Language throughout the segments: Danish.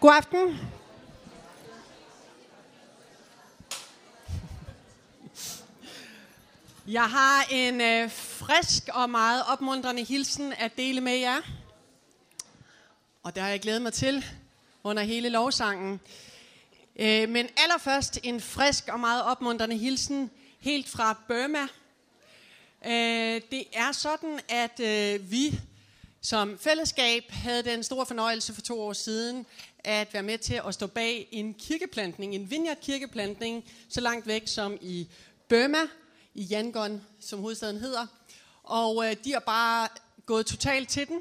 God aften. Jeg har en øh, frisk og meget opmuntrende hilsen at dele med jer. Og det har jeg glædet mig til under hele lovsangen. Øh, men allerførst en frisk og meget opmuntrende hilsen helt fra Burma. Øh, det er sådan, at øh, vi som fællesskab havde den store fornøjelse for to år siden at være med til at stå bag en kirkeplantning, en vineyard-kirkeplantning, så langt væk som i Burma, i Yangon, som hovedstaden hedder. Og øh, de har bare gået totalt til den.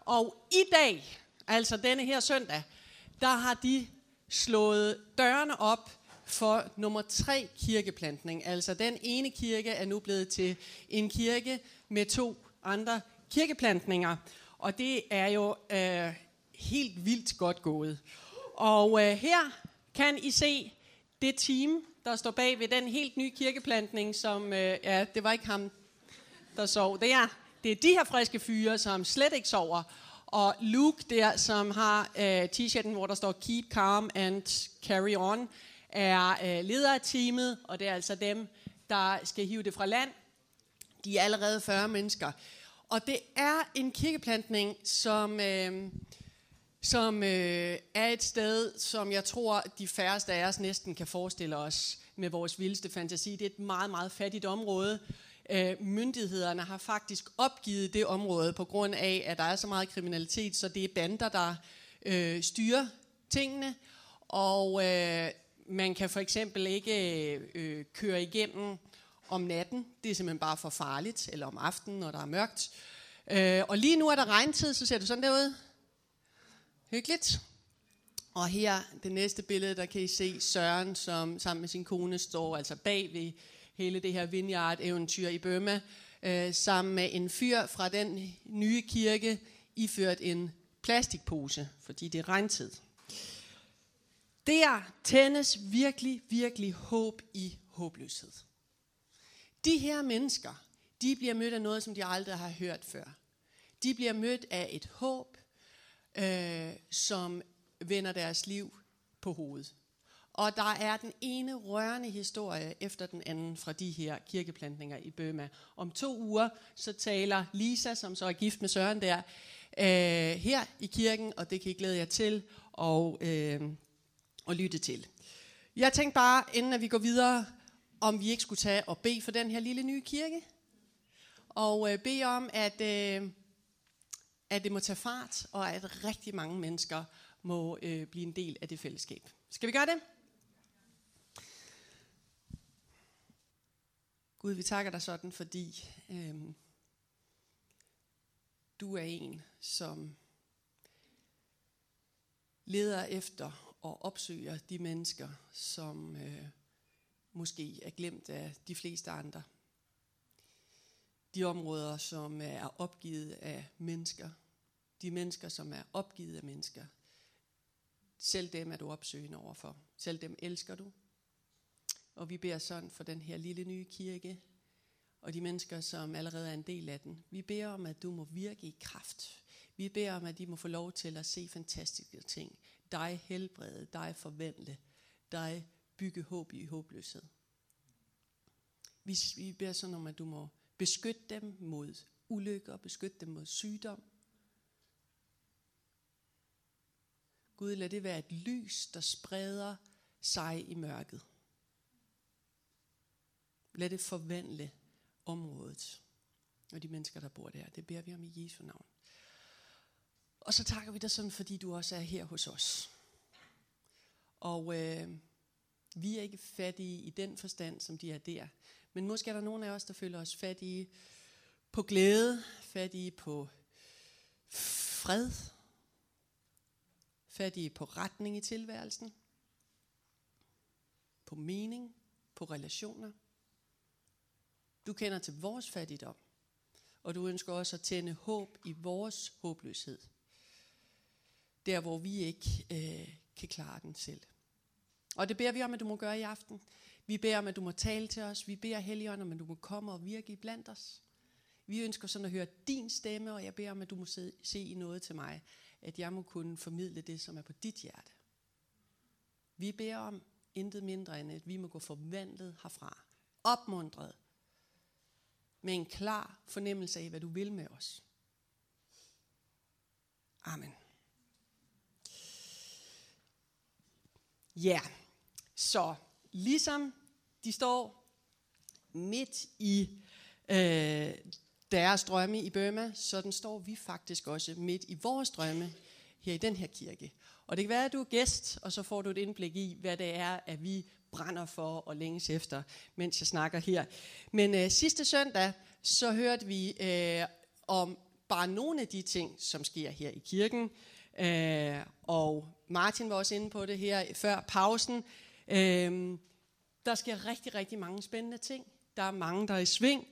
Og i dag, altså denne her søndag, der har de slået dørene op for nummer tre kirkeplantning. Altså den ene kirke er nu blevet til en kirke med to andre kirkeplantninger. Og det er jo øh, helt vildt godt gået. Og øh, her kan I se det team, der står bag ved den helt nye kirkeplantning, som, øh, ja, det var ikke ham, der sov. Det er, det er de her friske fyre, som slet ikke sover. Og Luke der, som har øh, t-shirten, hvor der står Keep Calm and Carry On, er øh, leder af teamet, og det er altså dem, der skal hive det fra land. De er allerede 40 mennesker. Og det er en kirkeplantning, som, øh, som øh, er et sted, som jeg tror, de færreste af os næsten kan forestille os med vores vildeste fantasi. Det er et meget, meget fattigt område. Øh, myndighederne har faktisk opgivet det område på grund af, at der er så meget kriminalitet, så det er bander, der øh, styrer tingene. Og øh, man kan for eksempel ikke øh, køre igennem om natten. Det er simpelthen bare for farligt. Eller om aftenen, når der er mørkt. Øh, og lige nu er der regntid, så ser du sådan der ud. Hyggeligt. Og her, det næste billede, der kan I se Søren, som sammen med sin kone står altså bag ved hele det her vineyard-eventyr i Burma, øh, sammen med en fyr fra den nye kirke, iført en plastikpose, fordi det er regntid. Der tændes virkelig, virkelig håb i håbløshed. De her mennesker, de bliver mødt af noget, som de aldrig har hørt før. De bliver mødt af et håb, øh, som vender deres liv på hovedet. Og der er den ene rørende historie efter den anden fra de her kirkeplantninger i Burma. Om to uger så taler Lisa, som så er gift med Søren der, øh, her i kirken, og det kan I glæde jer til og, øh, og lytte til. Jeg tænkte bare, inden at vi går videre, om vi ikke skulle tage og bede for den her lille nye kirke. Og øh, bede om, at, øh, at det må tage fart, og at rigtig mange mennesker må øh, blive en del af det fællesskab. Skal vi gøre det? Gud, vi takker dig sådan, fordi øh, du er en, som leder efter og opsøger de mennesker, som øh, måske er glemt af de fleste andre. De områder, som er opgivet af mennesker. De mennesker, som er opgivet af mennesker. Selv dem er du opsøgende overfor. Selv dem elsker du. Og vi beder sådan for den her lille nye kirke, og de mennesker, som allerede er en del af den. Vi beder om, at du må virke i kraft. Vi beder om, at de må få lov til at se fantastiske ting. Dig helbrede, dig forvandle, dig bygge håb i håbløshed. Vi, vi beder sådan om, at du må beskytte dem mod ulykker, beskytte dem mod sygdom. Gud, lad det være et lys, der spreder sig i mørket. Lad det forvandle området og de mennesker, der bor der. Det beder vi om i Jesu navn. Og så takker vi dig sådan, fordi du også er her hos os. Og øh, vi er ikke fattige i den forstand, som de er der. Men måske er der nogen af os, der føler os fattige på glæde, fattige på fred, fattige på retning i tilværelsen, på mening, på relationer. Du kender til vores fattigdom, og du ønsker også at tænde håb i vores håbløshed. Der, hvor vi ikke øh, kan klare den selv. Og det beder vi om, at du må gøre i aften. Vi beder om, at du må tale til os. Vi beder Helligånd om, at du må komme og virke blandt os. Vi ønsker sådan at høre din stemme, og jeg beder om, at du må se, se i noget til mig. at jeg må kunne formidle det, som er på dit hjerte. Vi beder om intet mindre end, at vi må gå forvandlet herfra. Opmundret. Med en klar fornemmelse af, hvad du vil med os. Amen. Ja, så ligesom de står midt i øh, deres drømme i Burma, sådan står vi faktisk også midt i vores drømme her i den her kirke. Og det kan være, at du er gæst, og så får du et indblik i, hvad det er, at vi brænder for og længes efter, mens jeg snakker her. Men øh, sidste søndag, så hørte vi øh, om bare nogle af de ting, som sker her i kirken. Øh, og Martin var også inde på det her før pausen. Øh, der sker rigtig, rigtig mange spændende ting. Der er mange, der er i sving.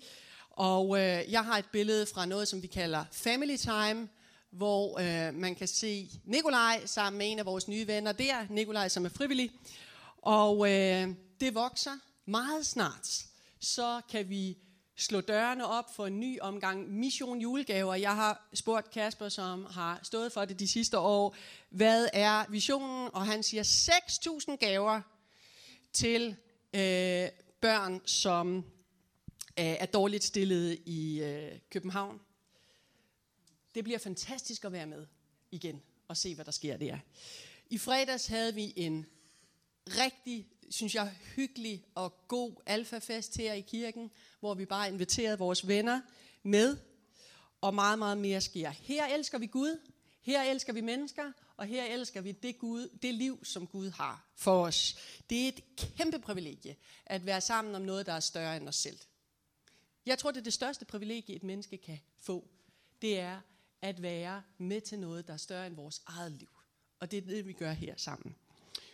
Og øh, jeg har et billede fra noget, som vi kalder Family Time, hvor øh, man kan se Nikolaj sammen med en af vores nye venner der. Nikolaj, som er frivillig. Og øh, det vokser meget snart. Så kan vi slå dørene op for en ny omgang Mission Julegaver. Jeg har spurgt Kasper, som har stået for det de sidste år, hvad er visionen? Og han siger 6.000 gaver til øh, børn, som øh, er dårligt stillet i øh, København. Det bliver fantastisk at være med igen og se, hvad der sker der. I fredags havde vi en rigtig, synes jeg, hyggelig og god alfafest her i kirken, hvor vi bare inviterede vores venner med, og meget, meget mere sker. Her elsker vi Gud, her elsker vi mennesker, og her elsker vi det, Gud, det liv, som Gud har for os. Det er et kæmpe privilegie at være sammen om noget, der er større end os selv. Jeg tror, det er det største privilegie, et menneske kan få. Det er at være med til noget, der er større end vores eget liv. Og det er det, vi gør her sammen.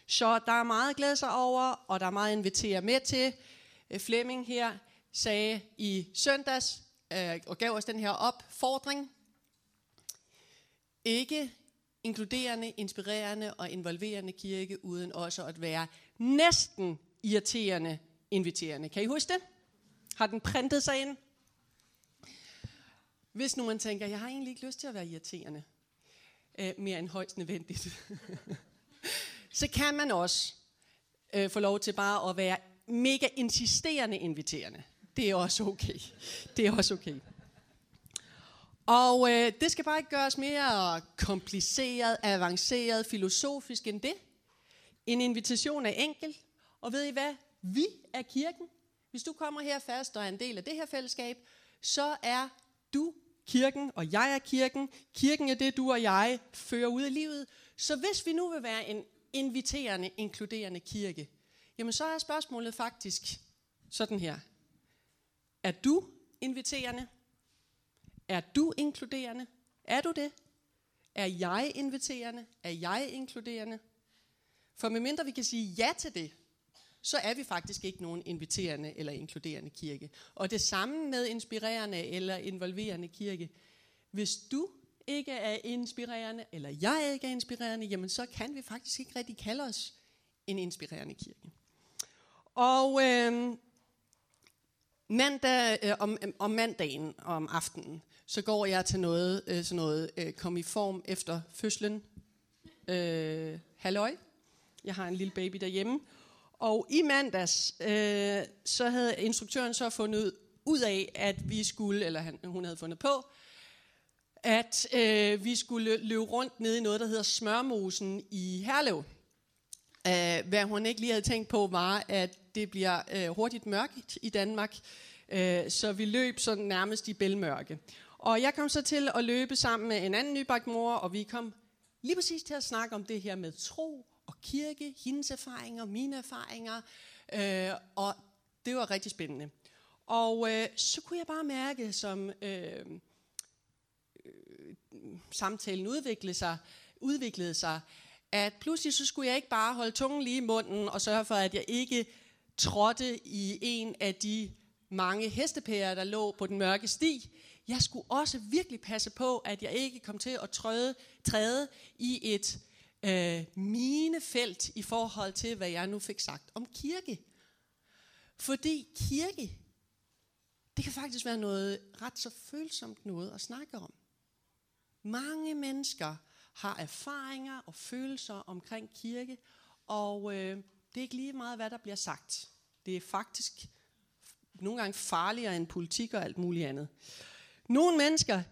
Så der er meget at glæde sig over, og der er meget at invitere med til. Øh, Flemming her sagde i søndags, øh, og gav os den her opfordring. Ikke inkluderende, inspirerende og involverende kirke, uden også at være næsten irriterende inviterende. Kan I huske det? Har den printet sig ind? Hvis nu man tænker, jeg har egentlig ikke lyst til at være irriterende, øh, mere end højst nødvendigt, så kan man også øh, få lov til bare at være mega insisterende inviterende. Det er også okay. Det er også okay. Og øh, det skal bare ikke gøres mere kompliceret, avanceret, filosofisk end det. En invitation er enkel. Og ved I hvad? Vi er kirken. Hvis du kommer her fast og er en del af det her fællesskab, så er du kirken, og jeg er kirken. Kirken er det, du og jeg fører ud i livet. Så hvis vi nu vil være en inviterende, inkluderende kirke, jamen så er spørgsmålet faktisk sådan her. Er du inviterende? Er du inkluderende? Er du det? Er jeg inviterende? Er jeg inkluderende? For medmindre vi kan sige ja til det, så er vi faktisk ikke nogen inviterende eller inkluderende kirke. Og det samme med inspirerende eller involverende kirke. Hvis du ikke er inspirerende, eller jeg ikke er inspirerende, jamen så kan vi faktisk ikke rigtig kalde os en inspirerende kirke. Og øh, mandag, øh, om, øh, om mandagen om aftenen, så går jeg til noget, øh, sådan noget øh, kom i form efter fødslen. Øh, halløj. Jeg har en lille baby derhjemme. Og i mandags, øh, så havde instruktøren så fundet ud af, at vi skulle, eller han, hun havde fundet på, at øh, vi skulle løbe rundt nede i noget, der hedder Smørmosen i Herlev. Uh, hvad hun ikke lige havde tænkt på, var, at det bliver øh, hurtigt mørkt i Danmark, øh, så vi løb sådan nærmest i bælmørke. Og jeg kom så til at løbe sammen med en anden nybagt mor, og vi kom lige præcis til at snakke om det her med tro og kirke, hendes erfaringer, mine erfaringer, øh, og det var rigtig spændende. Og øh, så kunne jeg bare mærke, som øh, øh, samtalen udviklede sig, udviklede sig, at pludselig så skulle jeg ikke bare holde tungen lige i munden og sørge for, at jeg ikke trådte i en af de mange hestepærer, der lå på den mørke sti. Jeg skulle også virkelig passe på, at jeg ikke kom til at træde, træde i et øh, minefelt i forhold til, hvad jeg nu fik sagt om kirke. Fordi kirke, det kan faktisk være noget ret så følsomt noget at snakke om. Mange mennesker har erfaringer og følelser omkring kirke, og øh, det er ikke lige meget, hvad der bliver sagt. Det er faktisk nogle gange farligere end politik og alt muligt andet. Nogle mennesker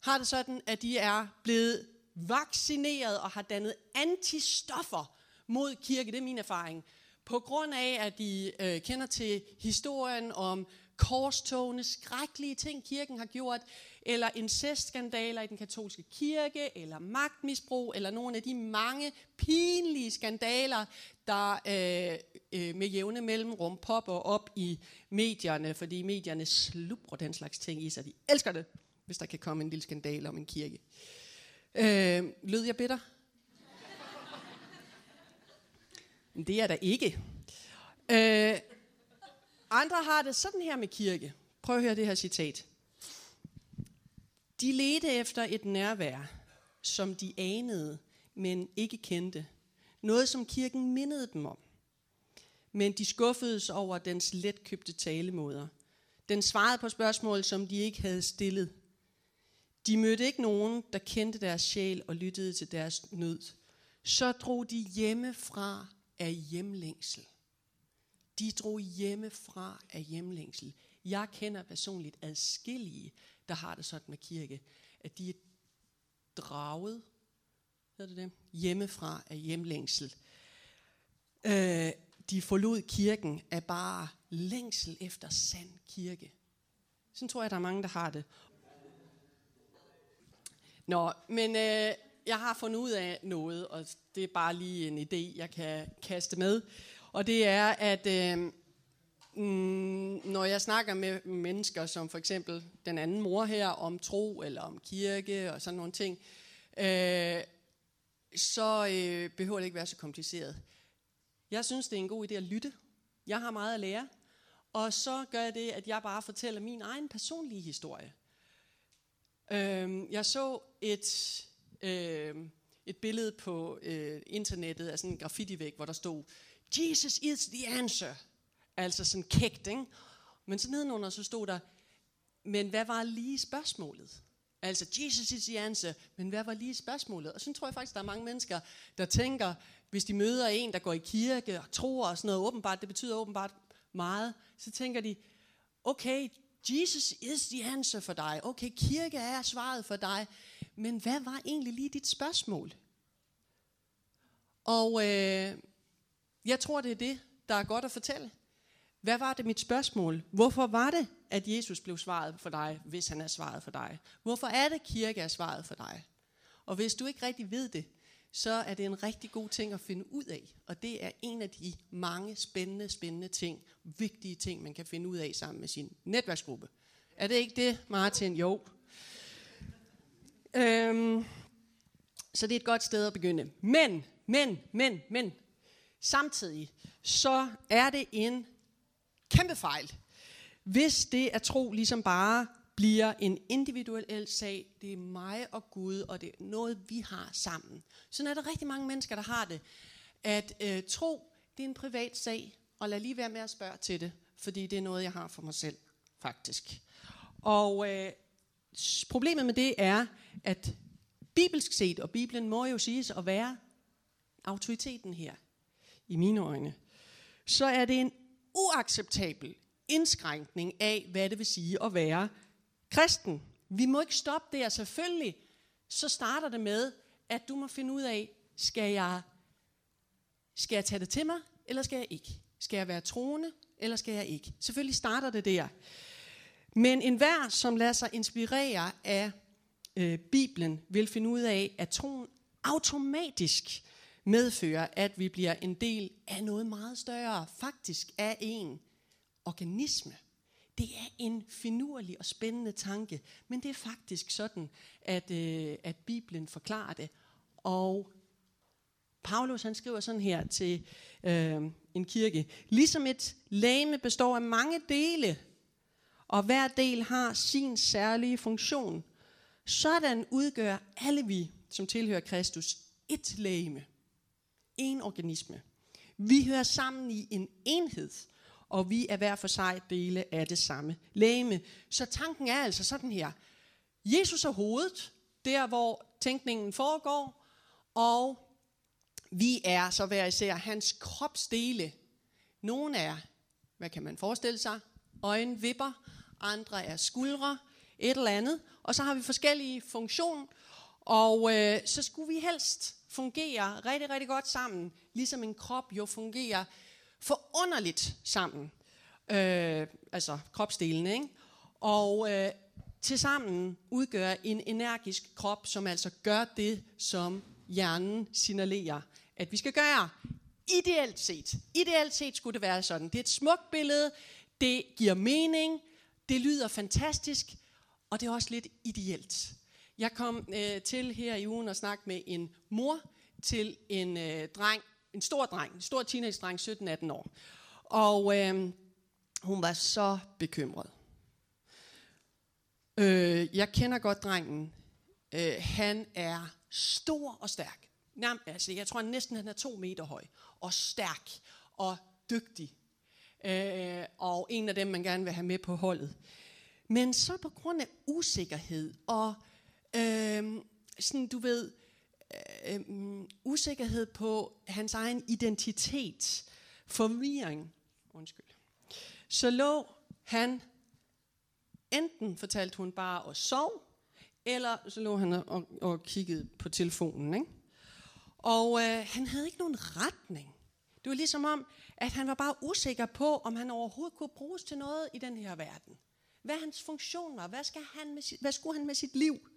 har det sådan, at de er blevet vaccineret og har dannet antistoffer mod kirke. Det er min erfaring. På grund af, at de øh, kender til historien om korstogene, skrækkelige ting, kirken har gjort, eller incestskandaler i den katolske kirke, eller magtmisbrug, eller nogle af de mange pinlige skandaler, der øh, øh, med jævne mellemrum popper op i medierne, fordi medierne slubrer den slags ting i sig. De elsker det, hvis der kan komme en lille skandal om en kirke. Øh, lød jeg bitter? Det er der ikke. Øh, andre har det sådan her med kirke. Prøv at høre det her citat. De ledte efter et nærvær, som de anede, men ikke kendte. Noget, som kirken mindede dem om. Men de skuffedes over dens letkøbte talemåder. Den svarede på spørgsmål, som de ikke havde stillet. De mødte ikke nogen, der kendte deres sjæl og lyttede til deres nød. Så drog de hjemmefra af hjemlængsel. De drog hjemmefra af hjemlængsel. Jeg kender personligt adskillige, der har det sådan med kirke, at de er draget hedder det det? hjemmefra af hjemlængsel. Øh, de forlod kirken af bare længsel efter sand kirke. Sådan tror jeg, der er mange, der har det. Nå, men øh, jeg har fundet ud af noget, og det er bare lige en idé, jeg kan kaste med. Og det er, at øh, mm, når jeg snakker med mennesker, som for eksempel den anden mor her, om tro eller om kirke og sådan nogle ting, øh, så øh, behøver det ikke være så kompliceret. Jeg synes, det er en god idé at lytte. Jeg har meget at lære. Og så gør jeg det, at jeg bare fortæller min egen personlige historie. Øh, jeg så et, øh, et billede på øh, internettet af sådan en graffitivæg, hvor der stod, Jesus is the answer. Altså sådan kægt, ikke? Men så nedenunder så stod der, men hvad var lige spørgsmålet? Altså, Jesus is the answer, men hvad var lige spørgsmålet? Og så tror jeg faktisk, der er mange mennesker, der tænker, hvis de møder en, der går i kirke og tror og sådan noget åbenbart, det betyder åbenbart meget, så tænker de, okay, Jesus is the answer for dig. Okay, kirke er svaret for dig. Men hvad var egentlig lige dit spørgsmål? Og øh, jeg tror, det er det, der er godt at fortælle. Hvad var det mit spørgsmål? Hvorfor var det, at Jesus blev svaret for dig, hvis han er svaret for dig? Hvorfor er det, kirke er svaret for dig? Og hvis du ikke rigtig ved det, så er det en rigtig god ting at finde ud af. Og det er en af de mange spændende, spændende ting, vigtige ting, man kan finde ud af sammen med sin netværksgruppe. Er det ikke det, Martin? Jo. Øhm, så det er et godt sted at begynde. Men, men, men, men, samtidig så er det en kæmpe fejl, hvis det at tro ligesom bare bliver en individuel sag. Det er mig og Gud, og det er noget, vi har sammen. Sådan er der rigtig mange mennesker, der har det. At øh, tro, det er en privat sag, og lad lige være med at spørge til det, fordi det er noget, jeg har for mig selv, faktisk. Og øh, problemet med det er, at bibelsk set, og Bibelen må jo siges at være autoriteten her, i mine øjne, så er det en uacceptabel indskrænkning af, hvad det vil sige at være kristen. Vi må ikke stoppe der. Selvfølgelig så starter det med, at du må finde ud af, skal jeg, skal jeg tage det til mig, eller skal jeg ikke? Skal jeg være troende, eller skal jeg ikke? Selvfølgelig starter det der. Men enhver, som lader sig inspirere af øh, Bibelen, vil finde ud af, at troen automatisk medfører, at vi bliver en del af noget meget større, faktisk af en organisme. Det er en finurlig og spændende tanke, men det er faktisk sådan, at, øh, at Bibelen forklarer det. Og Paulus han skriver sådan her til øh, en kirke. Ligesom et lame består af mange dele, og hver del har sin særlige funktion. Sådan udgør alle vi, som tilhører Kristus, et lame. En organisme. Vi hører sammen i en enhed, og vi er hver for sig dele af det samme læme. Så tanken er altså sådan her. Jesus er hovedet, der hvor tænkningen foregår, og vi er så hver især hans kropsdele. Nogle er, hvad kan man forestille sig, øjenvipper, andre er skuldre, et eller andet. Og så har vi forskellige funktioner, og øh, så skulle vi helst fungere rigtig, rigtig godt sammen, ligesom en krop jo fungerer forunderligt sammen. Øh, altså kropsdelene, ikke? Og øh, tilsammen udgør en energisk krop, som altså gør det, som hjernen signalerer, at vi skal gøre. Ideelt set. Ideelt set skulle det være sådan. Det er et smukt billede, det giver mening, det lyder fantastisk, og det er også lidt ideelt. Jeg kom øh, til her i ugen og snakke med en mor til en øh, dreng, en stor dreng, en stor teenage-dreng, 17-18 år. Og øh, hun var så bekymret. Øh, jeg kender godt drengen. Øh, han er stor og stærk. Jamen, altså, jeg tror næsten, han er to meter høj. Og stærk og dygtig. Øh, og en af dem, man gerne vil have med på holdet. Men så på grund af usikkerhed og øh, sådan, du ved, øh, usikkerhed på hans egen identitet, forvirring, undskyld, så lå han, enten fortalte hun bare og sov, eller så lå han og, og kiggede på telefonen. Ikke? Og øh, han havde ikke nogen retning. Det var ligesom om, at han var bare usikker på, om han overhovedet kunne bruges til noget i den her verden. Hvad hans funktion var. Hvad, skal han med sit, hvad skulle han med sit liv?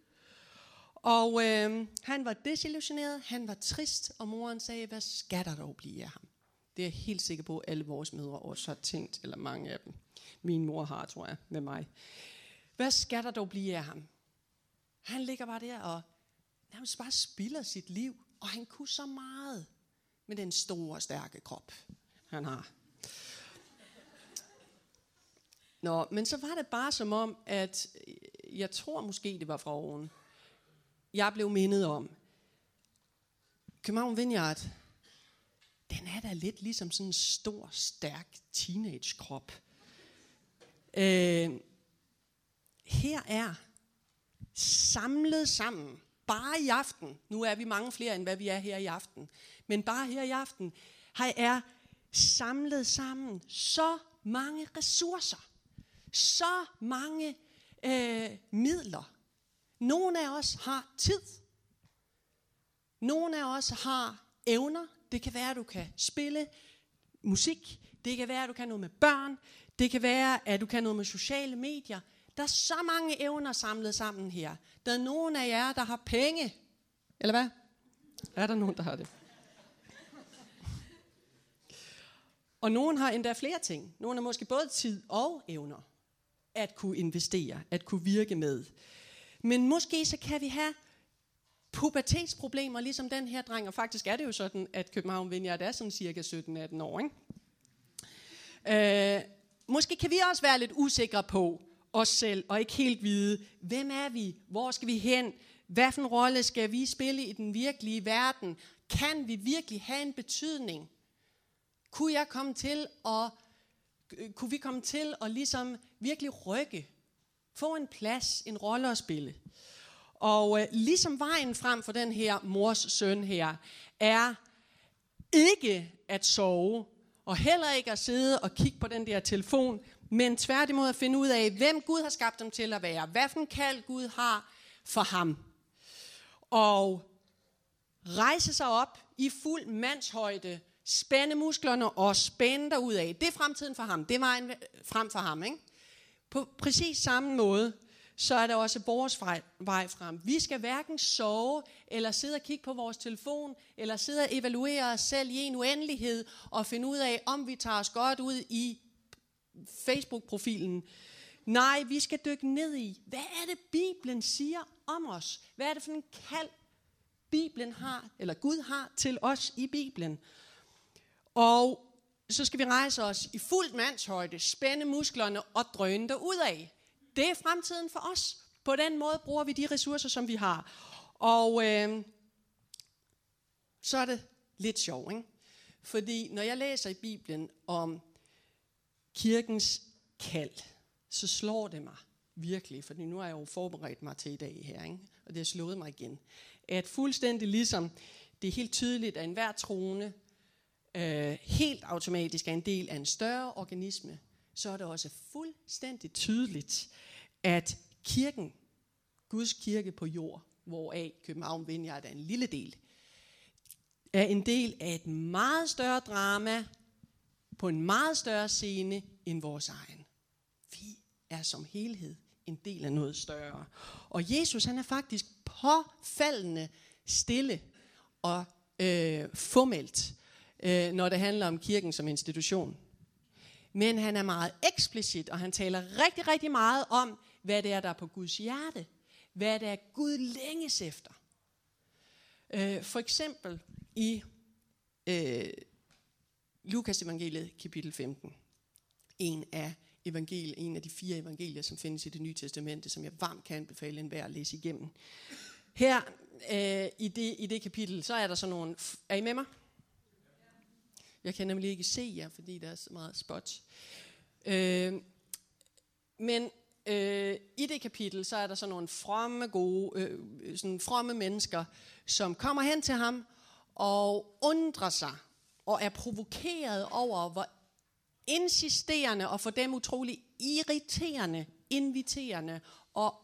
Og øh, han var desillusioneret, han var trist, og moren sagde, hvad skal der dog blive af ham? Det er jeg helt sikker på, at alle vores mødre også har tænkt, eller mange af dem. Min mor har, tror jeg, med mig. Hvad skal der dog blive af ham? Han ligger bare der og nærmest bare spilder sit liv, og han kunne så meget med den store, stærke krop, han har. Nå, men så var det bare som om, at øh, jeg tror måske, det var fra oven, jeg blev mindet om, København Vineyard, den er da lidt ligesom sådan en stor, stærk teenage-krop. Øh, her er samlet sammen, bare i aften, nu er vi mange flere, end hvad vi er her i aften, men bare her i aften, her er samlet sammen så mange ressourcer, så mange øh, midler, nogle af os har tid. Nogle af os har evner. Det kan være, at du kan spille musik. Det kan være, at du kan noget med børn. Det kan være, at du kan noget med sociale medier. Der er så mange evner samlet sammen her. Der er nogen af jer, der har penge. Eller hvad? Er der nogen, der har det? Og nogen har endda flere ting. Nogen har måske både tid og evner at kunne investere, at kunne virke med. Men måske så kan vi have pubertetsproblemer, ligesom den her dreng. Og faktisk er det jo sådan, at København Vineyard er sådan cirka 17-18 år. Ikke? Øh, måske kan vi også være lidt usikre på os selv, og ikke helt vide, hvem er vi, hvor skal vi hen, hvad for en rolle skal vi spille i den virkelige verden, kan vi virkelig have en betydning? Kunne jeg komme til at, øh, kunne vi komme til at ligesom virkelig rykke få en plads, en rolle at spille. Og øh, ligesom vejen frem for den her mors søn her, er ikke at sove, og heller ikke at sidde og kigge på den der telefon, men tværtimod at finde ud af, hvem Gud har skabt dem til at være. Hvad for en kald Gud har for ham. Og rejse sig op i fuld mandshøjde, spænde musklerne og spænde ud af. Det er fremtiden for ham. Det er vejen frem for ham. Ikke? På præcis samme måde, så er der også vores vej, vej frem. Vi skal hverken sove, eller sidde og kigge på vores telefon, eller sidde og evaluere os selv i en uendelighed, og finde ud af, om vi tager os godt ud i Facebook-profilen. Nej, vi skal dykke ned i, hvad er det, Bibelen siger om os? Hvad er det for en kald, Bibelen har, eller Gud har til os i Bibelen? Og så skal vi rejse os i fuldt mandshøjde, spænde musklerne og drøne ud af. Det er fremtiden for os. På den måde bruger vi de ressourcer, som vi har. Og øh, så er det lidt sjovt, ikke? Fordi når jeg læser i Bibelen om kirkens kald, så slår det mig virkelig, fordi nu har jeg jo forberedt mig til i dag her, ikke? og det har slået mig igen, at fuldstændig ligesom det er helt tydeligt, at enhver troende øh, helt automatisk er en del af en større organisme, så er det også fuldstændig tydeligt, at kirken, Guds kirke på jord, hvoraf København Vineyard er en lille del, er en del af et meget større drama på en meget større scene end vores egen. Vi er som helhed en del af noget større. Og Jesus han er faktisk påfaldende stille og øh, formelt, øh, når det handler om kirken som institution. Men han er meget eksplicit, og han taler rigtig, rigtig meget om, hvad det er, der er på Guds hjerte. Hvad det er, Gud længes efter. Øh, for eksempel i øh, Lukas evangeliet kapitel 15. En af, evangeliet, en af de fire evangelier, som findes i det nye testamente, som jeg varmt kan anbefale enhver at læse igennem. Her øh, i, det, i det kapitel, så er der sådan nogle... Er I med mig? Jeg kan nemlig ikke se jer, fordi der er så meget spot. Øh, men øh, i det kapitel, så er der sådan nogle fromme, gode, øh, sådan fromme mennesker, som kommer hen til ham og undrer sig og er provokeret over, hvor insisterende og for dem utrolig irriterende, inviterende og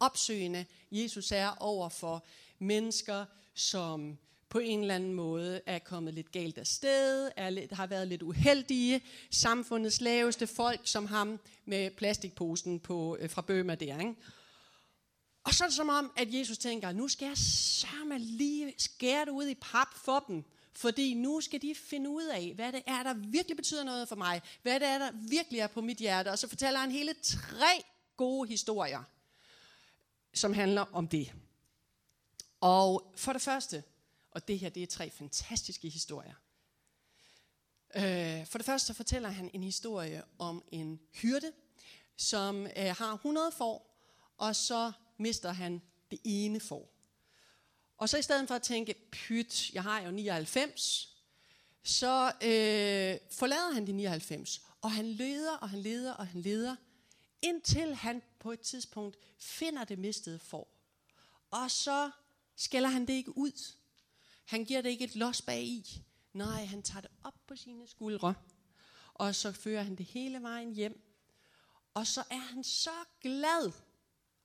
opsøgende Jesus er over for mennesker, som på en eller anden måde er kommet lidt galt af sted, er lidt, har været lidt uheldige, samfundets laveste folk som ham med plastikposen på, øh, fra Bøma der. Ikke? Og så er det som om, at Jesus tænker, nu skal jeg sørme lige skære det ud i pap for dem, fordi nu skal de finde ud af, hvad det er, der virkelig betyder noget for mig, hvad det er, der virkelig er på mit hjerte. Og så fortæller han hele tre gode historier, som handler om det. Og for det første, og det her det er tre fantastiske historier. Øh, for det første så fortæller han en historie om en hyrde, som øh, har 100 får, og så mister han det ene får. Og så i stedet for at tænke, pyt, jeg har jo 99, så øh, forlader han de 99, og han leder, og han leder, og han leder, indtil han på et tidspunkt finder det mistede får. Og så skælder han det ikke ud. Han giver det ikke et los bag i. Nej, han tager det op på sine skuldre, og så fører han det hele vejen hjem. Og så er han så glad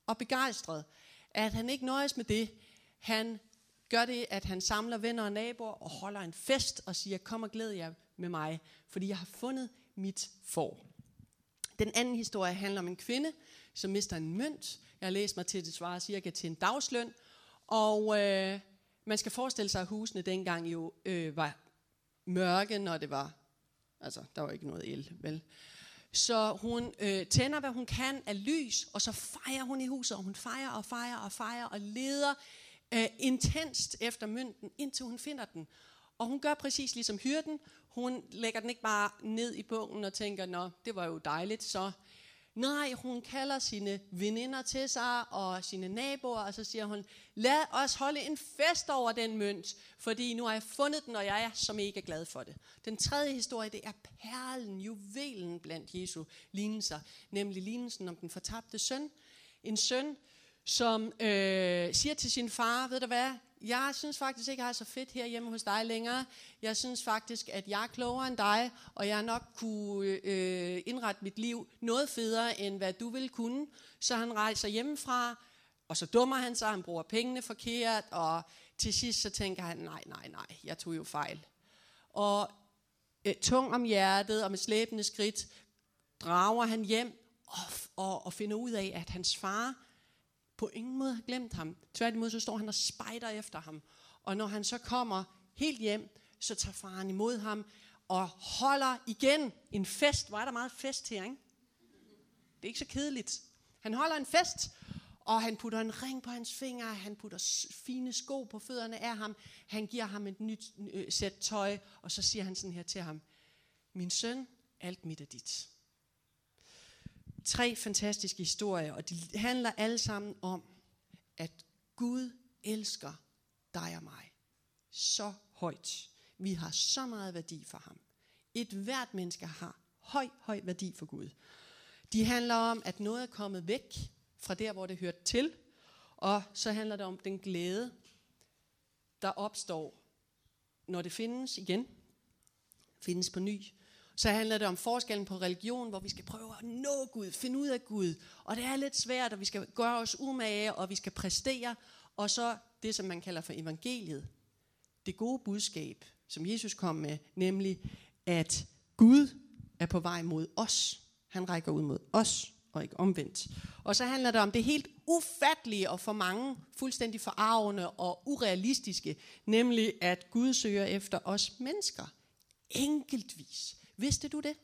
og begejstret, at han ikke nøjes med det. Han gør det, at han samler venner og naboer og holder en fest og siger, kom og glæd jer med mig, fordi jeg har fundet mit for. Den anden historie handler om en kvinde, som mister en mønt. Jeg har læst mig til, at det svarer cirka til en dagsløn. Og øh, man skal forestille sig, at husene dengang jo øh, var mørke, når det var, altså der var ikke noget el, vel? Så hun øh, tænder, hvad hun kan af lys, og så fejrer hun i huset, og hun fejrer og fejrer og fejrer og leder øh, intenst efter mønten, indtil hun finder den. Og hun gør præcis ligesom hyrden. Hun lægger den ikke bare ned i bunken og tænker, nå, det var jo dejligt, så Nej, hun kalder sine veninder til sig og sine naboer, og så siger hun, lad os holde en fest over den mønt, fordi nu har jeg fundet den, og jeg er så mega glad for det. Den tredje historie, det er perlen, juvelen blandt Jesu lignelser, nemlig lignelsen om den fortabte søn. En søn, som øh, siger til sin far, ved du hvad, jeg synes faktisk ikke, jeg har så fedt her hjemme hos dig længere. Jeg synes faktisk, at jeg er klogere end dig, og jeg nok kunne øh, indrette mit liv noget federe, end hvad du ville kunne. Så han rejser hjemmefra, og så dummer han sig, han bruger pengene forkert, og til sidst så tænker han, nej, nej, nej, jeg tog jo fejl. Og øh, tung om hjertet og med slæbende skridt, drager han hjem og, og, og finder ud af, at hans far på ingen måde har glemt ham. Tværtimod så står han og spejder efter ham. Og når han så kommer helt hjem, så tager faren imod ham og holder igen en fest. Hvor er der meget fest her, ikke? Det er ikke så kedeligt. Han holder en fest, og han putter en ring på hans finger, han putter fine sko på fødderne af ham, han giver ham et nyt øh, sæt tøj, og så siger han sådan her til ham, min søn, alt mit er dit. Tre fantastiske historier, og de handler alle sammen om, at Gud elsker dig og mig så højt. Vi har så meget værdi for ham. Et hvert menneske har høj, høj værdi for Gud. De handler om, at noget er kommet væk fra der, hvor det hørte til, Og så handler det om den glæde, der opstår, når det findes igen, findes på ny. Så handler det om forskellen på religion, hvor vi skal prøve at nå Gud, finde ud af Gud. Og det er lidt svært, og vi skal gøre os umage, og vi skal præstere. Og så det, som man kalder for evangeliet. Det gode budskab, som Jesus kom med, nemlig at Gud er på vej mod os. Han rækker ud mod os, og ikke omvendt. Og så handler det om det helt ufattelige og for mange fuldstændig forarvende og urealistiske, nemlig at Gud søger efter os mennesker. Enkeltvis. Vidste du det?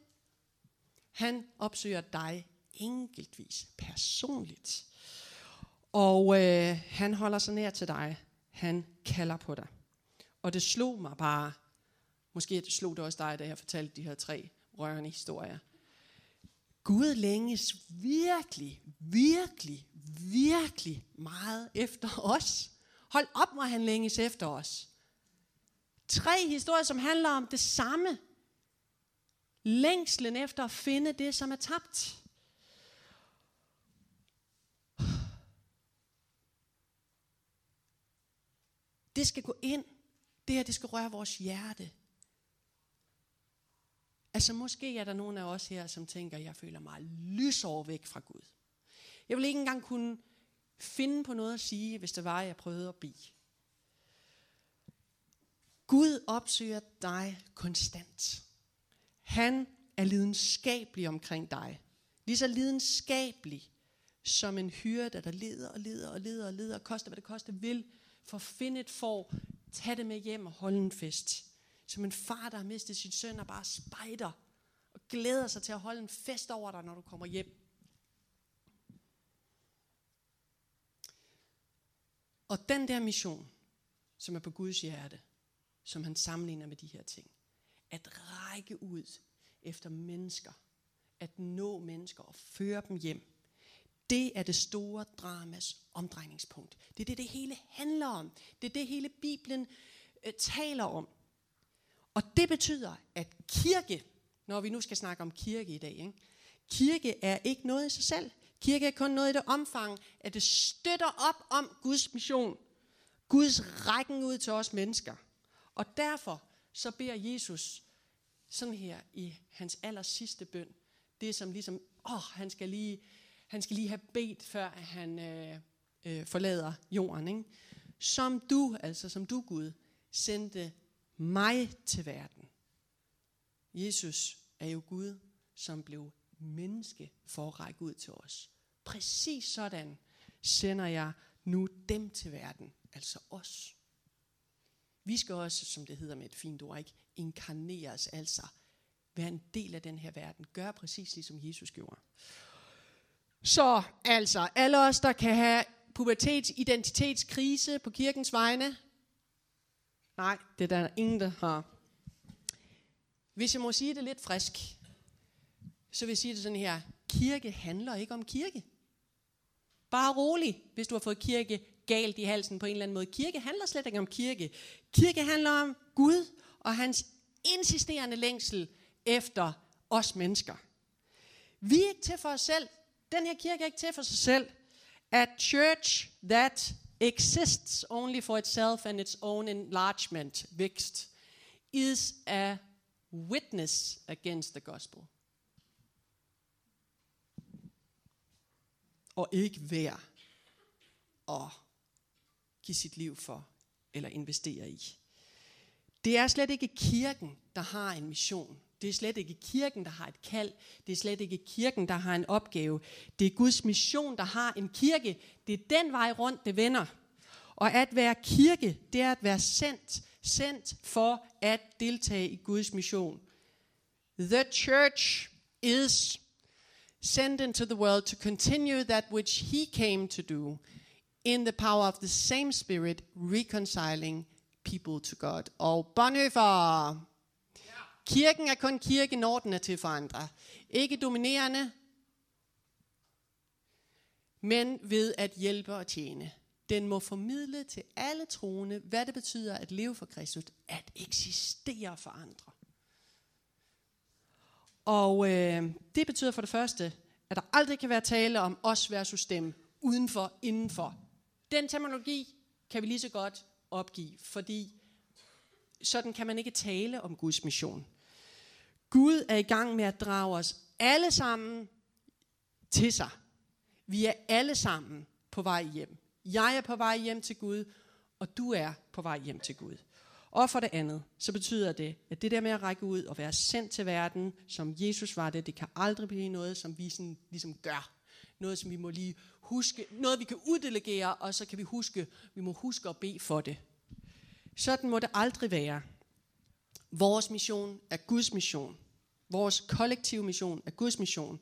Han opsøger dig enkeltvis, personligt. Og øh, han holder sig nær til dig. Han kalder på dig. Og det slog mig bare, måske det slog det også dig, da jeg fortalte de her tre rørende historier. Gud længes virkelig, virkelig, virkelig meget efter os. Hold op, hvor han længes efter os. Tre historier, som handler om det samme. Længslen efter at finde det, som er tabt. Det skal gå ind. Det her, det skal røre vores hjerte. Altså måske er der nogen af os her, som tænker, jeg føler mig lysår væk fra Gud. Jeg vil ikke engang kunne finde på noget at sige, hvis det var, jeg prøvede at bede. Gud opsøger dig konstant. Han er lidenskabelig omkring dig. Lige så lidenskabelig som en hyrde, der leder og leder og leder og leder, og koster hvad det koster vil, for at finde et får, tage det med hjem og holde en fest. Som en far, der har mistet sin søn og bare spejder og glæder sig til at holde en fest over dig, når du kommer hjem. Og den der mission, som er på Guds hjerte, som han sammenligner med de her ting, at række ud efter mennesker, at nå mennesker og føre dem hjem, det er det store dramas omdrejningspunkt. Det er det, det hele handler om. Det er det, hele Bibelen øh, taler om. Og det betyder, at kirke, når vi nu skal snakke om kirke i dag, ikke? kirke er ikke noget i sig selv. Kirke er kun noget i det omfang, at det støtter op om Guds mission. Guds rækken ud til os mennesker. Og derfor så beder Jesus sådan her i hans aller sidste bøn, det som ligesom, åh, han skal lige, han skal lige have bedt, før han øh, øh, forlader jorden. Ikke? Som du, altså som du Gud, sendte mig til verden. Jesus er jo Gud, som blev menneske for at række ud til os. Præcis sådan sender jeg nu dem til verden, altså os. Vi skal også, som det hedder med et fint ord, ikke inkarneres, altså være en del af den her verden. Gør præcis ligesom Jesus gjorde. Så altså, alle os, der kan have pubertets identitetskrise på kirkens vegne, Nej, det er der ingen, der har. Hvis jeg må sige det lidt frisk, så vil jeg sige det sådan her. Kirke handler ikke om kirke. Bare rolig, hvis du har fået kirke galt i halsen på en eller anden måde. Kirke handler slet ikke om kirke. Kirke handler om Gud og hans insisterende længsel efter os mennesker. Vi er ikke til for os selv. Den her kirke er ikke til for sig selv. A church that exists only for itself and its own enlargement, vækst, is a witness against the gospel. Og ikke værd at give sit liv for eller investere i. Det er slet ikke kirken, der har en mission. Det er slet ikke kirken, der har et kald. Det er slet ikke kirken, der har en opgave. Det er Guds mission, der har en kirke. Det er den vej rundt, det vender. Og at være kirke, det er at være sendt. Sendt for at deltage i Guds mission. The church is sent into the world to continue that which he came to do in the power of the same spirit, reconciling people to God. Og Bonhoeffer, Kirken er kun kirke, når den er til for andre. Ikke dominerende, men ved at hjælpe og tjene. Den må formidle til alle troende, hvad det betyder at leve for Kristus, at eksistere for andre. Og øh, det betyder for det første, at der aldrig kan være tale om os versus dem, udenfor, indenfor. Den terminologi kan vi lige så godt opgive, fordi sådan kan man ikke tale om Guds mission. Gud er i gang med at drage os alle sammen til sig. Vi er alle sammen på vej hjem. Jeg er på vej hjem til Gud, og du er på vej hjem til Gud. Og for det andet, så betyder det, at det der med at række ud og være sendt til verden, som Jesus var det, det kan aldrig blive noget, som vi sådan, ligesom gør. Noget, som vi må lige huske, noget vi kan uddelegere, og så kan vi huske, vi må huske at bede for det. Sådan må det aldrig være. Vores mission er Guds mission. Vores kollektive mission er Guds mission.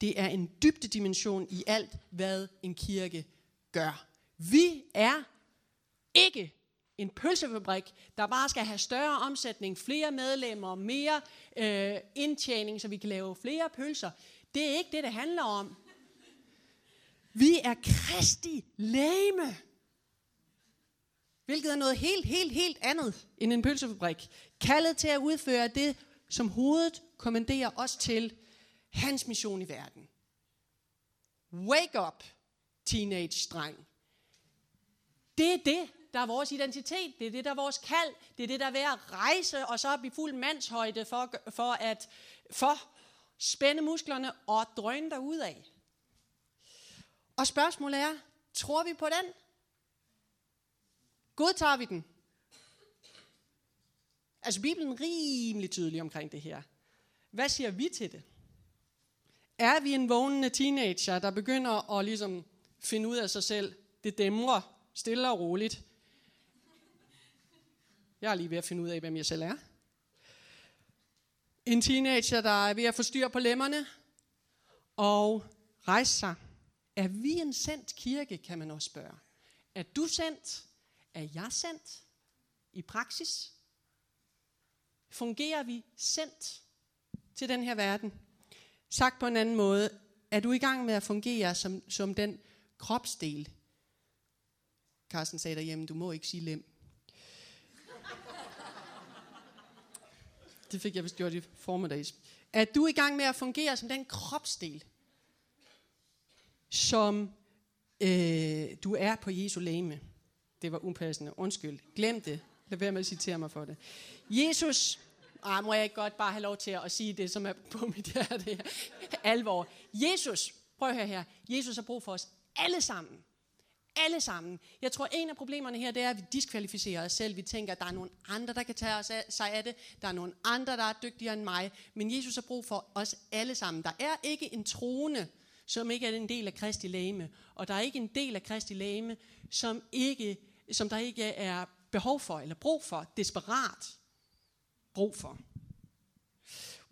Det er en dybde dimension i alt, hvad en kirke gør. Vi er ikke en pølsefabrik, der bare skal have større omsætning, flere medlemmer, mere øh, indtjening, så vi kan lave flere pølser. Det er ikke det, det handler om. Vi er kristi læme. Hvilket er noget helt, helt, helt andet end en pølsefabrik. Kaldet til at udføre det, som hovedet kommanderer os til, hans mission i verden. Wake up, teenage-dreng. Det er det, der er vores identitet. Det er det, der er vores kald. Det er det, der er ved at rejse og så op i fuld mandshøjde for, for at for spænde musklerne og drøne af. Og spørgsmålet er, tror vi på den? Godtager vi den? Altså Bibelen er rimelig tydelig omkring det her. Hvad siger vi til det? Er vi en vågnende teenager, der begynder at ligesom finde ud af sig selv? Det dæmrer stille og roligt. Jeg er lige ved at finde ud af, hvem jeg selv er. En teenager, der er ved at få styr på lemmerne og rejse sig. Er vi en sendt kirke, kan man også spørge. Er du sendt? Er jeg sendt? I praksis? Fungerer vi sendt til den her verden? Sagt på en anden måde, er du i gang med at fungere som, som den kropsdel? Carsten sagde derhjemme, du må ikke sige lem. Det fik jeg vist gjort i formiddags. Er du i gang med at fungere som den kropsdel, som øh, du er på Jesu læme? Det var upassende. Undskyld. Glem det. Lad være med at citere mig for det. Jesus, ah, må jeg ikke godt bare have lov til at sige det, som er på mit hjerte Alvor. Jesus, prøv at høre her. Jesus har brug for os alle sammen. Alle sammen. Jeg tror, en af problemerne her, det er, at vi diskvalificerer os selv. Vi tænker, at der er nogle andre, der kan tage os af, sig af det. Der er nogle andre, der er dygtigere end mig. Men Jesus har brug for os alle sammen. Der er ikke en troende, som ikke er en del af Kristi lægeme. Og der er ikke en del af Kristi lægeme, som, ikke, som der ikke er behov for, eller brug for, desperat brug for.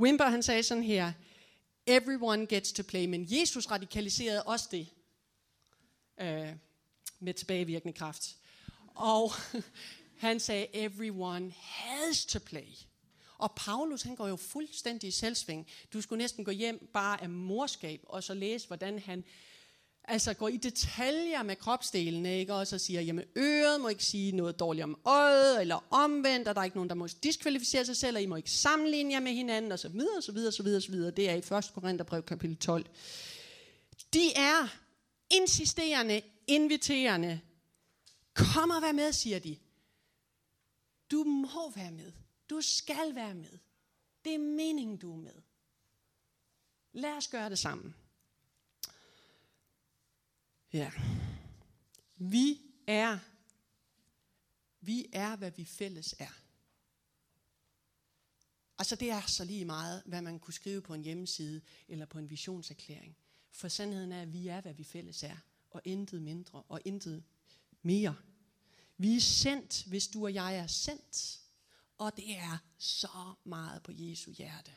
Wimber han sagde sådan her, everyone gets to play, men Jesus radikaliserede også det øh, med tilbagevirkende kraft. Og han sagde, everyone has to play. Og Paulus, han går jo fuldstændig i selvsving. Du skulle næsten gå hjem bare af morskab, og så læse, hvordan han altså går i detaljer med kropsdelene, ikke? og så siger, jamen øret må ikke sige noget dårligt om øjet, eller omvendt, og der er ikke nogen, der må diskvalificere sig selv, og I må ikke sammenligne jer med hinanden, og så videre, og så videre, og så videre, og så videre. Det er i 1. Korintherbrev kapitel 12. De er insisterende, inviterende. Kom og vær med, siger de. Du må være med. Du skal være med. Det er meningen, du er med. Lad os gøre det sammen. Ja. Vi er, vi er, hvad vi fælles er. Altså det er så lige meget, hvad man kunne skrive på en hjemmeside eller på en visionserklæring. For sandheden er, at vi er, hvad vi fælles er. Og intet mindre og intet mere. Vi er sendt, hvis du og jeg er sendt. Og det er så meget på Jesu hjerte.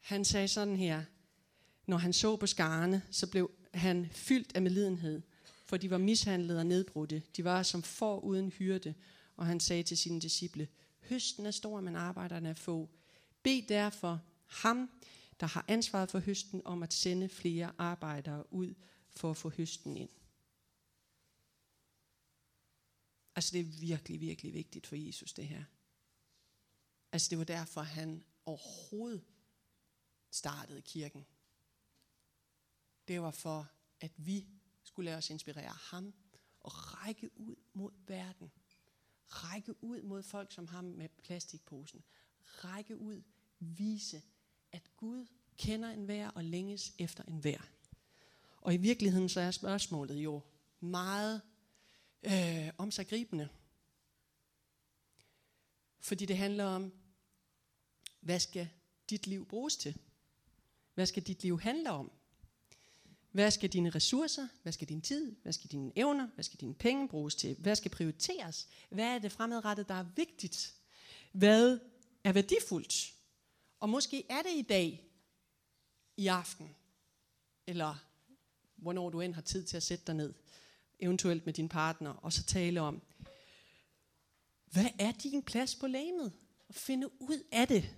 Han sagde sådan her, når han så på skarne, så blev han fyldt af medlidenhed, for de var mishandlede og nedbrudte. De var som får uden hyrde, og han sagde til sine disciple, høsten er stor, men arbejderne er få. Bed derfor ham, der har ansvaret for høsten, om at sende flere arbejdere ud for at få høsten ind. Altså det er virkelig, virkelig vigtigt for Jesus det her. Altså det var derfor, han overhovedet startede kirken. Det var for, at vi skulle lade os inspirere ham og række ud mod verden. Række ud mod folk som ham med plastikposen. Række ud, vise, at Gud kender en vær og længes efter en vær. Og i virkeligheden så er spørgsmålet jo meget øh, om sig gribende. Fordi det handler om, hvad skal dit liv bruges til? Hvad skal dit liv handle om? Hvad skal dine ressourcer, hvad skal din tid, hvad skal dine evner, hvad skal dine penge bruges til? Hvad skal prioriteres? Hvad er det fremadrettet, der er vigtigt? Hvad er værdifuldt? Og måske er det i dag, i aften, eller hvornår du end har tid til at sætte dig ned, eventuelt med din partner, og så tale om, hvad er din plads på lægemet? Og finde ud af det.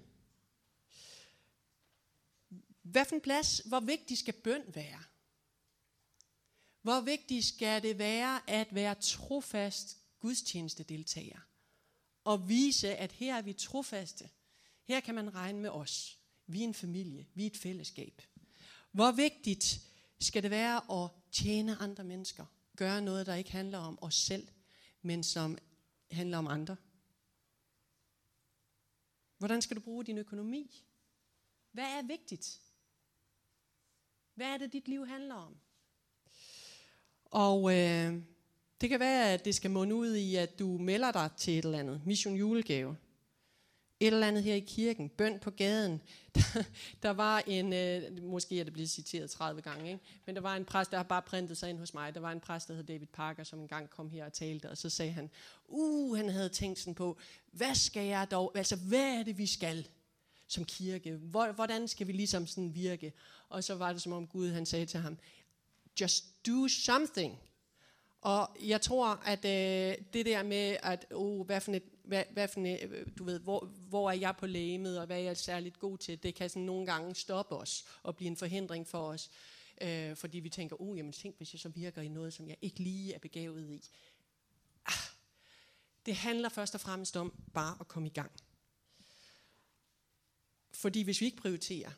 Hvad for en plads, hvor vigtig skal bøn være? Hvor vigtigt skal det være at være trofast gudstjenestedeltager? Og vise, at her er vi trofaste. Her kan man regne med os. Vi er en familie. Vi er et fællesskab. Hvor vigtigt skal det være at tjene andre mennesker? Gøre noget, der ikke handler om os selv, men som handler om andre? Hvordan skal du bruge din økonomi? Hvad er vigtigt? Hvad er det, dit liv handler om? Og øh, det kan være, at det skal munde ud i, at du melder dig til et eller andet. Mission julegave. Et eller andet her i kirken. Bøn på gaden. Der, der var en, øh, måske er det blevet citeret 30 gange, ikke? men der var en præst, der har bare printet sig ind hos mig. Der var en præst, der hed David Parker, som engang kom her og talte, og så sagde han, uh, han havde tænkt sådan på, hvad skal jeg dog, altså hvad er det, vi skal? som kirke? Hvordan skal vi ligesom sådan virke? Og så var det som om Gud han sagde til ham, just do something. Og jeg tror, at øh, det der med, at oh, hvad for et, hvad, hvad for øh, du ved, hvor, hvor er jeg på lægemet, og hvad er jeg særligt god til, det kan sådan nogle gange stoppe os og blive en forhindring for os. Øh, fordi vi tænker, oh, jamen tænk, hvis jeg så virker i noget, som jeg ikke lige er begavet i. Ah, det handler først og fremmest om bare at komme i gang. Fordi hvis vi ikke prioriterer,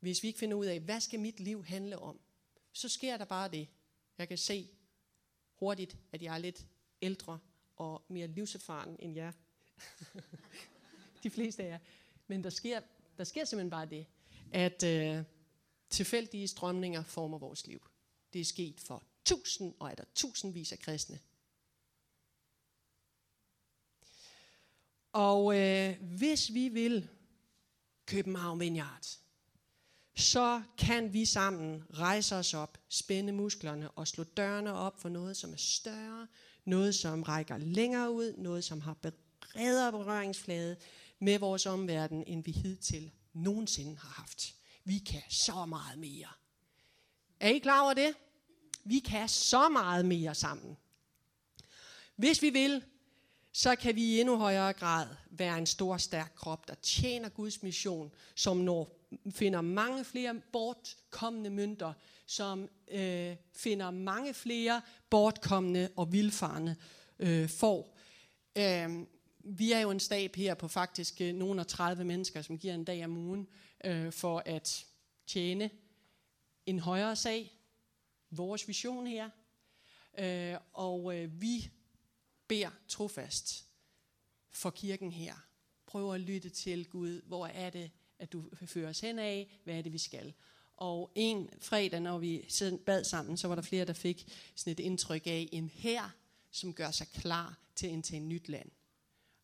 hvis vi ikke finder ud af, hvad skal mit liv handle om, så sker der bare det. Jeg kan se hurtigt, at jeg er lidt ældre og mere livserfaren end jer. De fleste af jer. Men der sker, der sker simpelthen bare det, at øh, tilfældige strømninger former vores liv. Det er sket for tusind og er der tusindvis af kristne. Og øh, hvis vi vil København Vineyard, så kan vi sammen rejse os op, spænde musklerne og slå dørene op for noget, som er større, noget, som rækker længere ud, noget, som har bredere berøringsflade med vores omverden, end vi hidtil nogensinde har haft. Vi kan så meget mere. Er I klar over det? Vi kan så meget mere sammen. Hvis vi vil, så kan vi i endnu højere grad være en stor, stærk krop, der tjener Guds mission, som når finder mange flere bortkommende mønter, som øh, finder mange flere bortkommende og vilfarne øh, får. Øh, vi er jo en stab her på faktisk øh, nogle af 30 mennesker, som giver en dag om ugen øh, for at tjene en højere sag. Vores vision her. Øh, og øh, vi beder trofast for kirken her. Prøv at lytte til Gud. Hvor er det, at du fører os hen af? Hvad er det, vi skal? Og en fredag, når vi bad sammen, så var der flere, der fik sådan et indtryk af en her, som gør sig klar til at indtage et nyt land.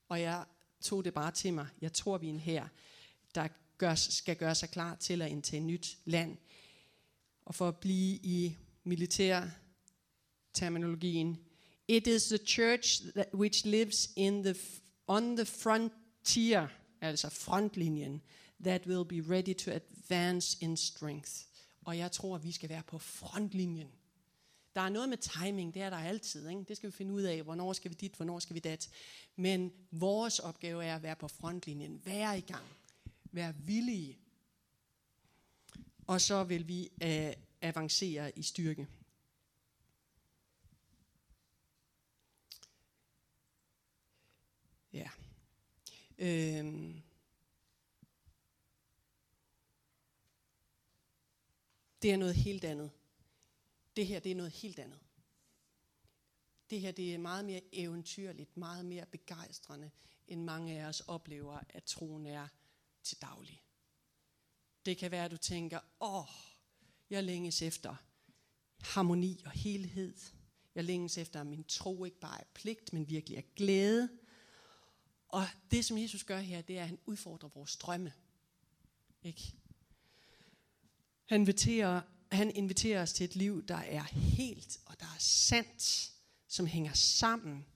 Og jeg tog det bare til mig. Jeg tror, vi er en her, der gør, skal gøre sig klar til at indtage et nyt land. Og for at blive i militær terminologien, It is the church that, which lives in the, on the frontier, altså frontlinjen, that will be ready to advance in strength. Og jeg tror, at vi skal være på frontlinjen. Der er noget med timing, det er der altid. Ikke? Det skal vi finde ud af, hvornår skal vi dit, hvornår skal vi dat. Men vores opgave er at være på frontlinjen. Være i gang. Være villige. Og så vil vi uh, avancere i styrke. Ja. Øhm. Det er noget helt andet Det her, det er noget helt andet. Det her, det er meget mere eventyrligt, meget mere begejstrende, end mange af os oplever, at troen er til daglig. Det kan være, at du tænker, åh, jeg længes efter harmoni og helhed. Jeg længes efter, at min tro ikke bare er pligt, men virkelig er glæde. Og det, som Jesus gør her, det er, at han udfordrer vores drømme. Ikke? Han inviterer, han inviterer os til et liv, der er helt og der er sandt, som hænger sammen.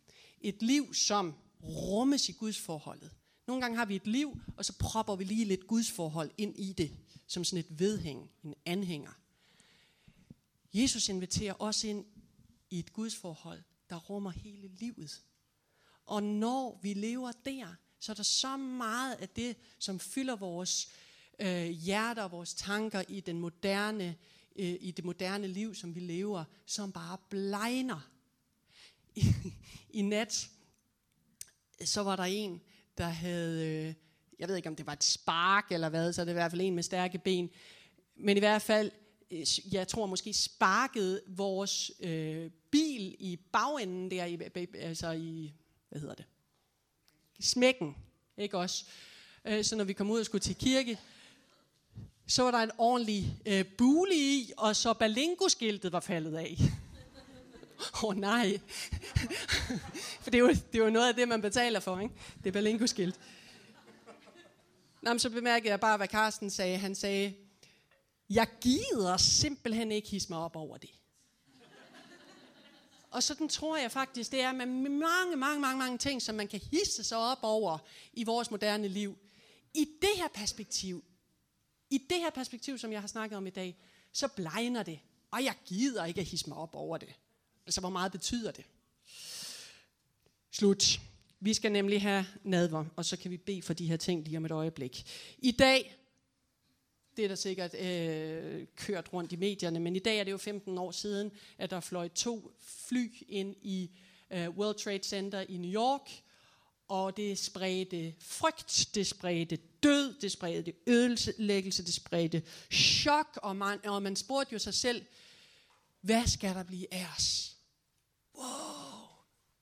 Et liv, som rummes i Guds forholdet. Nogle gange har vi et liv, og så propper vi lige lidt Guds forhold ind i det, som sådan et vedhæng, en anhænger. Jesus inviterer os ind i et Guds forhold, der rummer hele livet. Og når vi lever der, så er der så meget af det, som fylder vores øh, hjerter og vores tanker i, den moderne, øh, i det moderne liv, som vi lever, som bare blegner. I, I nat, så var der en, der havde, øh, jeg ved ikke om det var et spark eller hvad, så det er i hvert fald en med stærke ben, men i hvert fald, øh, jeg tror måske sparkede vores øh, bil i bagenden der, i, altså i, hvad hedder det, smækken, ikke også? Øh, så når vi kom ud og skulle til kirke, så var der en ordentlig øh, bule i, og så Balingo-skiltet var faldet af. Åh oh, nej. for det er, jo, det er jo noget af det, man betaler for, ikke? Det er Balingo-skilt. Nå, men så bemærkede jeg bare, hvad Carsten sagde. Han sagde, jeg gider simpelthen ikke hisse mig op over det. Og sådan tror jeg faktisk, det er med mange, mange, mange, mange ting, som man kan hisse sig op over i vores moderne liv. I det her perspektiv, i det her perspektiv, som jeg har snakket om i dag, så blegner det. Og jeg gider ikke at hisse mig op over det. Altså, hvor meget betyder det? Slut. Vi skal nemlig have nadver, og så kan vi bede for de her ting lige om et øjeblik. I dag, det er der sikkert øh, kørt rundt i medierne, men i dag er det jo 15 år siden, at der fløj to fly ind i øh, World Trade Center i New York, og det spredte frygt, det spredte død, det spredte ødelæggelse, det spredte chok, og man, og man spurgte jo sig selv, hvad skal der blive af os? Wow,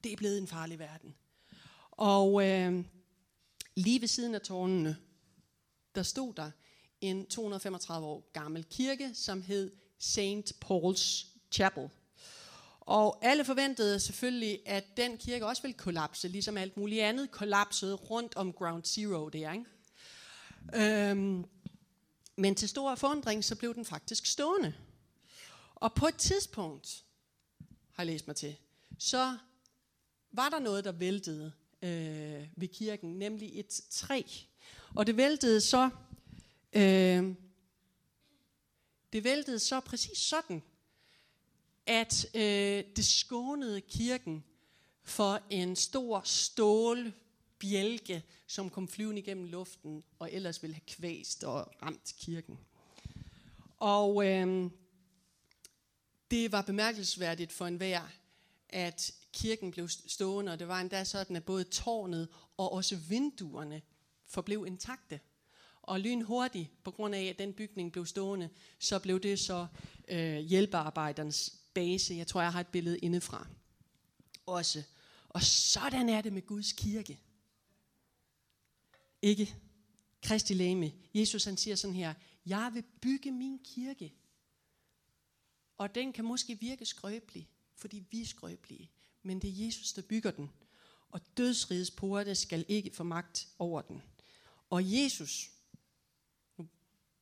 det er blevet en farlig verden. Og øh, lige ved siden af tårnene, der stod der en 235 år gammel kirke, som hed St. Paul's Chapel. Og alle forventede selvfølgelig, at den kirke også ville kollapse, ligesom alt muligt andet kollapsede rundt om Ground Zero der. Ikke? Øhm, men til stor forundring, så blev den faktisk stående. Og på et tidspunkt, har jeg læst mig til, så var der noget, der væltede øh, ved kirken, nemlig et træ. Og det væltede så, øh, det væltede så præcis sådan, at øh, det skånede kirken for en stor stålbjælke, som kom flyvende igennem luften, og ellers ville have kvæst og ramt kirken. Og øh, det var bemærkelsesværdigt for enhver, at kirken blev stående, og det var endda sådan, at både tårnet og også vinduerne forblev intakte. Og lynhurtigt, på grund af at den bygning blev stående, så blev det så øh, hjælpearbejdernes base. Jeg tror, jeg har et billede indefra. Også. Og sådan er det med Guds kirke. Ikke? Kristi læme. Jesus han siger sådan her, jeg vil bygge min kirke. Og den kan måske virke skrøbelig, fordi vi er skrøbelige. Men det er Jesus, der bygger den. Og dødsrigets porte skal ikke få magt over den. Og Jesus, nu,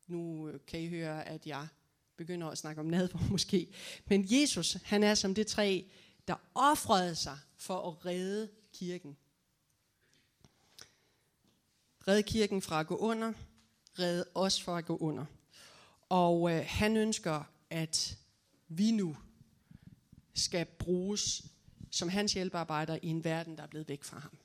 nu øh, kan I høre, at jeg begynder at snakke om nadver måske. Men Jesus, han er som det træ, der offrede sig for at redde kirken. Redde kirken fra at gå under, redde os fra at gå under. Og øh, han ønsker, at vi nu skal bruges som hans hjælpearbejder i en verden, der er blevet væk fra ham.